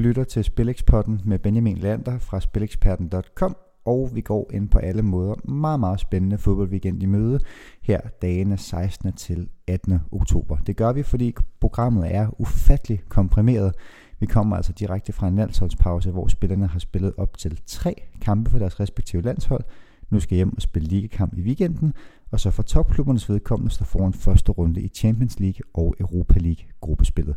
lytter til Spilexpotten med Benjamin Lander fra spileksperten.com, og vi går ind på alle måder meget, meget spændende fodboldweekend i møde her dagene 16. til 18. oktober. Det gør vi, fordi programmet er ufattelig komprimeret. Vi kommer altså direkte fra en landsholdspause, hvor spillerne har spillet op til tre kampe for deres respektive landshold. Nu skal hjem og spille ligekamp i weekenden, og så for topklubbernes vedkommende står foran første runde i Champions League og Europa League gruppespillet.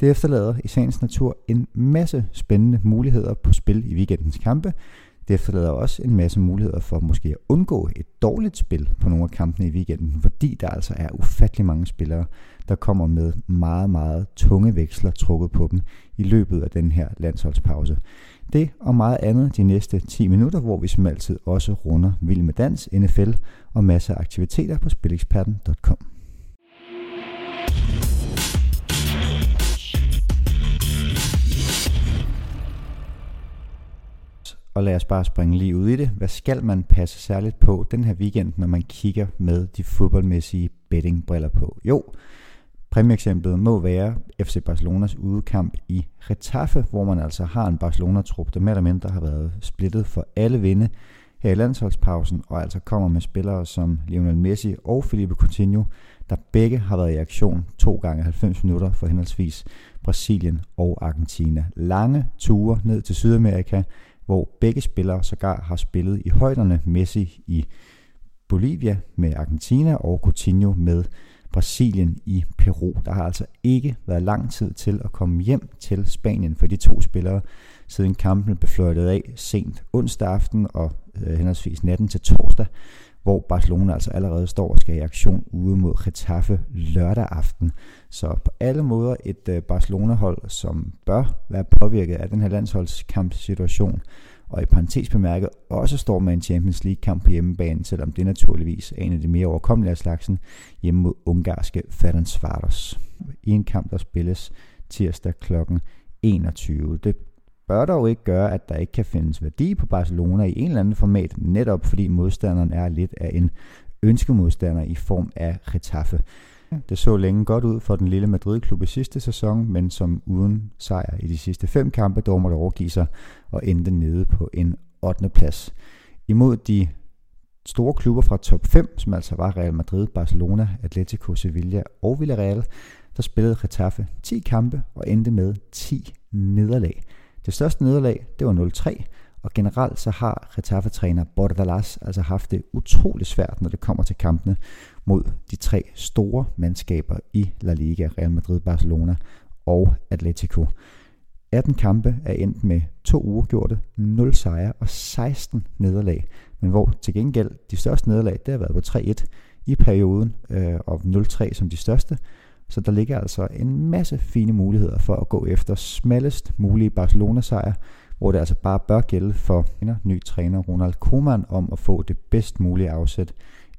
Det efterlader i sagens natur en masse spændende muligheder på spil i weekendens kampe. Det efterlader også en masse muligheder for måske at undgå et dårligt spil på nogle af kampene i weekenden, fordi der altså er ufattelig mange spillere, der kommer med meget, meget tunge veksler trukket på dem i løbet af den her landsholdspause. Det og meget andet de næste 10 minutter, hvor vi som altid også runder Vild med Dans, NFL og masser af aktiviteter på spileksperten.com. og lad os bare springe lige ud i det. Hvad skal man passe særligt på den her weekend, når man kigger med de fodboldmæssige bettingbriller på? Jo, præmieeksemplet må være FC Barcelonas udekamp i Retaffe, hvor man altså har en Barcelona-trup, der mere eller mindre har været splittet for alle vinde her i landsholdspausen, og altså kommer med spillere som Lionel Messi og Felipe Coutinho, der begge har været i aktion to gange 90 minutter for henholdsvis Brasilien og Argentina. Lange ture ned til Sydamerika, hvor begge spillere sågar har spillet i højderne. Messi i Bolivia med Argentina og Coutinho med Brasilien i Peru. Der har altså ikke været lang tid til at komme hjem til Spanien for de to spillere, siden kampen blev fløjtet af sent onsdag aften og øh, henholdsvis natten til torsdag, hvor Barcelona altså allerede står og skal i aktion ude mod Getafe lørdag aften. Så på alle måder et øh, Barcelona-hold, som bør være påvirket af den her landsholdskampsituation, og i parentes bemærket også står med en Champions League-kamp på hjemmebane, selvom det naturligvis er en af de mere overkommelige af slagsen, hjemme mod ungarske Ferencváros. I en kamp, der spilles tirsdag kl. 21. Det bør dog ikke gøre, at der ikke kan findes værdi på Barcelona i en eller anden format, netop fordi modstanderen er lidt af en ønskemodstander i form af Getafe. Det så længe godt ud for den lille Madrid-klub i sidste sæson, men som uden sejr i de sidste fem kampe dog måtte overgive sig og endte nede på en 8. plads. Imod de store klubber fra top 5, som altså var Real Madrid, Barcelona, Atletico, Sevilla og Villarreal, der spillede Getafe 10 kampe og endte med 10 nederlag. Det største nederlag, det var 0-3, og generelt så har Getafe-træner Bordalas altså haft det utrolig svært, når det kommer til kampene mod de tre store mandskaber i La Liga, Real Madrid, Barcelona og Atletico. 18 kampe er endt med to uafgjorte, 0 sejre og 16 nederlag. Men hvor til gengæld de største nederlag, det har været på 3-1 i perioden, øh, og 0-3 som de største. Så der ligger altså en masse fine muligheder for at gå efter smallest mulige Barcelona-sejr, hvor det altså bare bør gælde for ny træner Ronald Koeman om at få det bedst mulige afsæt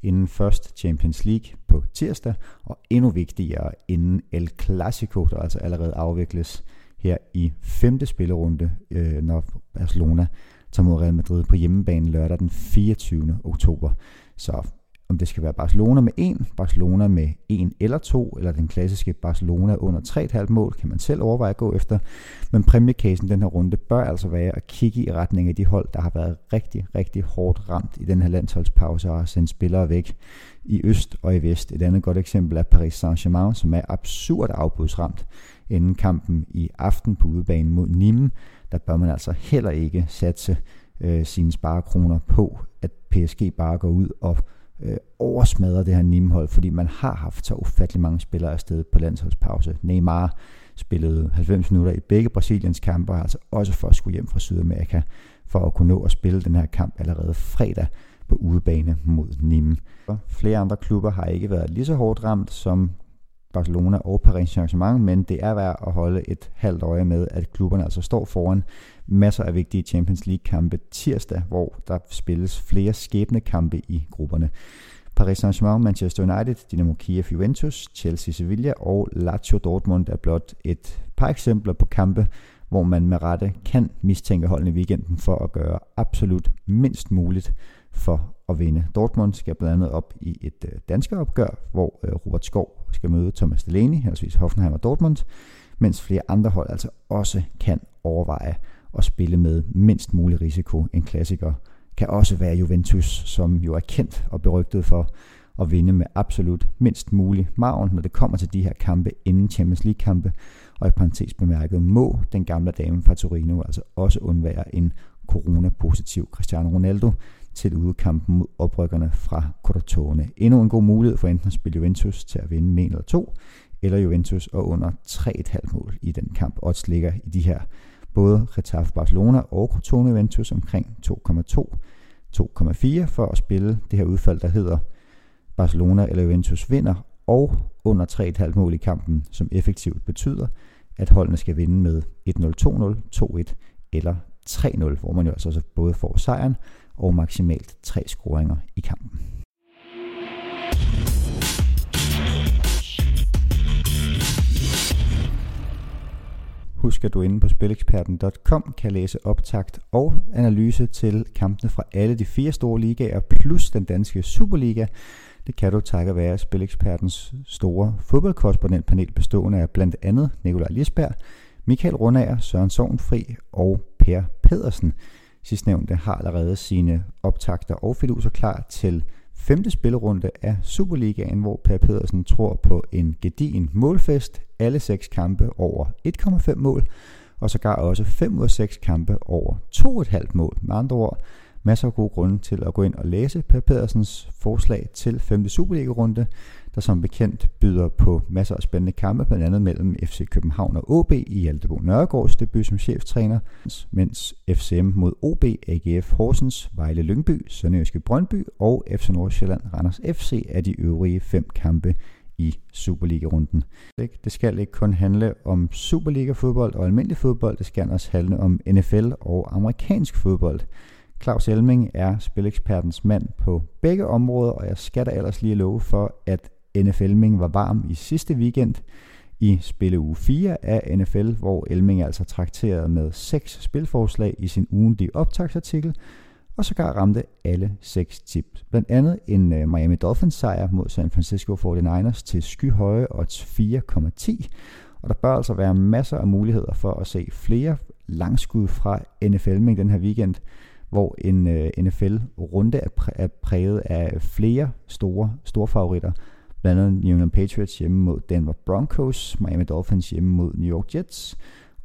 inden først Champions League på tirsdag, og endnu vigtigere inden El Clasico, der altså allerede afvikles her i femte spillerunde, øh, når Barcelona tager mod Real Madrid på hjemmebane lørdag den 24. oktober. Så om det skal være Barcelona med 1, Barcelona med 1 eller 2, eller den klassiske Barcelona under 3,5 mål, kan man selv overveje at gå efter. Men præmiekassen den her runde bør altså være at kigge i retning af de hold, der har været rigtig, rigtig hårdt ramt i den her landsholdspause og har sendt spillere væk i øst og i vest. Et andet godt eksempel er Paris Saint-Germain, som er absurd afbudsramt inden kampen i aften på udebane mod Nîmes. Der bør man altså heller ikke satse øh, sine sparekroner på, at PSG bare går ud og øh, oversmadrer det her Nimhold, fordi man har haft så ufattelig mange spillere afsted på landsholdspause. Neymar spillede 90 minutter i begge Brasiliens kampe, altså også for at skulle hjem fra Sydamerika, for at kunne nå at spille den her kamp allerede fredag på udebane mod Nîmes. Flere andre klubber har ikke været lige så hårdt ramt som Barcelona og Paris Saint-Germain, men det er værd at holde et halvt øje med, at klubberne altså står foran masser af vigtige Champions League-kampe tirsdag, hvor der spilles flere skæbnekampe i grupperne. Paris Saint-Germain, Manchester United, Dynamo Kiev, Juventus, Chelsea, Sevilla og Lazio Dortmund er blot et par eksempler på kampe, hvor man med rette kan mistænke holdene i weekenden for at gøre absolut mindst muligt for at vinde. Dortmund skal blandt andet op i et øh, danske opgør, hvor øh, Robert Skov skal møde Thomas Delaney, henholdsvis Hoffenheim og Dortmund, mens flere andre hold altså også kan overveje at spille med mindst mulig risiko. En klassiker kan også være Juventus, som jo er kendt og berygtet for at vinde med absolut mindst mulig margen, når det kommer til de her kampe inden Champions League-kampe. Og i parentes bemærket må den gamle dame fra Torino altså også undvære en corona-positiv Cristiano Ronaldo til udkampen mod oprykkerne fra Crotone. Endnu en god mulighed for enten at spille Juventus til at vinde med en eller to, eller Juventus og under 3,5 mål i den kamp. Odds ligger i de her både Getafe Barcelona og Crotone Juventus omkring 2,2 2,4 for at spille det her udfald, der hedder Barcelona eller Juventus vinder, og under 3,5 mål i kampen, som effektivt betyder, at holdene skal vinde med 1-0, 2-0, 2-1 eller 3-0, hvor man jo altså både får sejren og maksimalt tre scoringer i kampen. Husk at du inde på spileksperten.com kan læse optakt og analyse til kampene fra alle de fire store ligaer plus den danske Superliga. Det kan du takket være Spilekspertens store fodboldkorrespondentpanel bestående af blandt andet Nikolaj Lisberg, Michael Rundager, Søren Sovnfri og Per Pedersen. Sidstnævnte har allerede sine optakter og fiduser klar til femte spillerunde af Superligaen, hvor Per Pedersen tror på en gedigen målfest, alle seks kampe over 1,5 mål, og sågar også 5 ud af 6 kampe over 2,5 mål. Med andre ord, masser af gode grunde til at gå ind og læse Per Pedersens forslag til 5. Superliga-runde, der som bekendt byder på masser af spændende kampe, blandt andet mellem FC København og OB i Hjaltebo Nørregårds debut som cheftræner, mens FCM mod OB, AGF Horsens, Vejle Lyngby, Sønderjyske Brøndby og FC Nordsjælland Randers FC er de øvrige fem kampe i Superliga-runden. Det skal ikke kun handle om Superliga-fodbold og almindelig fodbold, det skal også handle om NFL og amerikansk fodbold. Claus Elming er spilekspertens mand på begge områder, og jeg skal da ellers lige love for, at NFL Elming var varm i sidste weekend. I spille uge 4 af NFL, hvor Elming altså trakterede med seks spilforslag i sin ugentlige optagsartikel, og sågar ramte alle seks tips. Blandt andet en øh, Miami Dolphins sejr mod San Francisco 49ers til skyhøje odds 4,10, og der bør altså være masser af muligheder for at se flere langskud fra NFL med den her weekend, hvor en øh, NFL-runde er, præ- er præget af flere store, store favoritter, blandt andet New England Patriots hjemme mod Denver Broncos, Miami Dolphins hjemme mod New York Jets,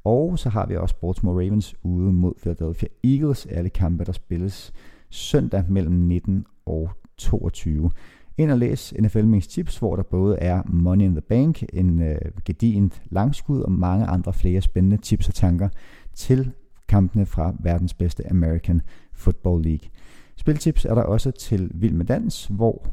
og så har vi også Baltimore Ravens ude mod Philadelphia Eagles, alle kampe, der spilles søndag mellem 19 og 22. Ind og læs NFL Mix Tips, hvor der både er Money in the Bank, en øh, gedient langskud og mange andre flere spændende tips og tanker til kampene fra verdens bedste American Football League. Spiltips er der også til Vild med Dans, hvor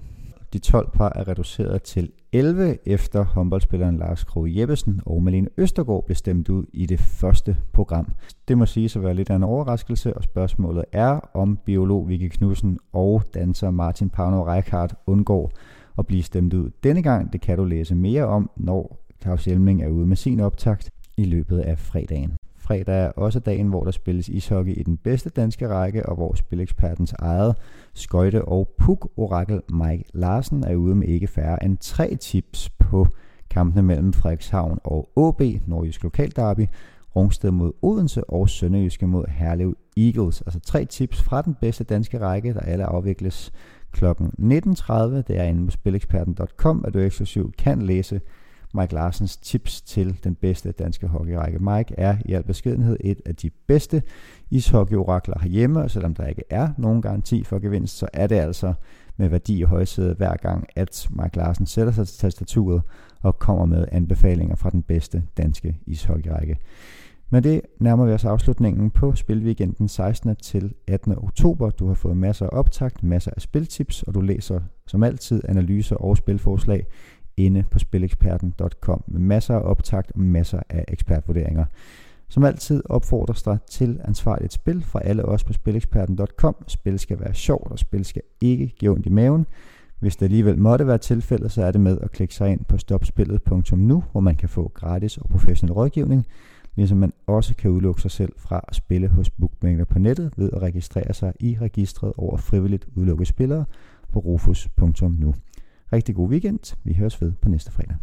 de 12 par er reduceret til 11 efter håndboldspilleren Lars Kroge Jeppesen og Malene Østergaard blev stemt ud i det første program. Det må sige at være lidt af en overraskelse, og spørgsmålet er, om biolog Vicky Knudsen og danser Martin Pavno Reichardt undgår at blive stemt ud denne gang. Det kan du læse mere om, når Claus Hjelming er ude med sin optakt i løbet af fredagen. Fredag er også dagen, hvor der spilles ishockey i den bedste danske række, og hvor spilekspertens eget skøjte- og puk-orakel Mike Larsen er ude med ikke færre end tre tips på kampene mellem Frederikshavn og AB, Nordjysk Lokalderby, Rungsted mod Odense og Sønderjyske mod Herlev Eagles. Altså tre tips fra den bedste danske række, der alle afvikles kl. 19.30. Det er inde på spileksperten.com, at du eksklusivt kan læse Mike Larsens tips til den bedste danske hockeyrække. Mike er i al beskedenhed et af de bedste ishockeyorakler herhjemme, og selvom der ikke er nogen garanti for gevinst, så er det altså med værdi i højsædet hver gang, at Mike Larsen sætter sig til tastaturet og kommer med anbefalinger fra den bedste danske ishockeyrække. Men det nærmer vi os afslutningen på Spilweekenden 16. til 18. oktober. Du har fået masser af optakt, masser af spiltips, og du læser som altid analyser og spilforslag inde på spileksperten.com med masser af optakt og masser af ekspertvurderinger. Som altid opfordres der til ansvarligt spil fra alle os på spileksperten.com. Spil skal være sjovt, og spil skal ikke give ondt i maven. Hvis det alligevel måtte være tilfældet, så er det med at klikke sig ind på stopspillet.nu, hvor man kan få gratis og professionel rådgivning, ligesom man også kan udelukke sig selv fra at spille hos bookmaker på nettet ved at registrere sig i registret over frivilligt udelukkede spillere på rufus.nu. Rigtig god weekend. Vi høres ved på næste fredag.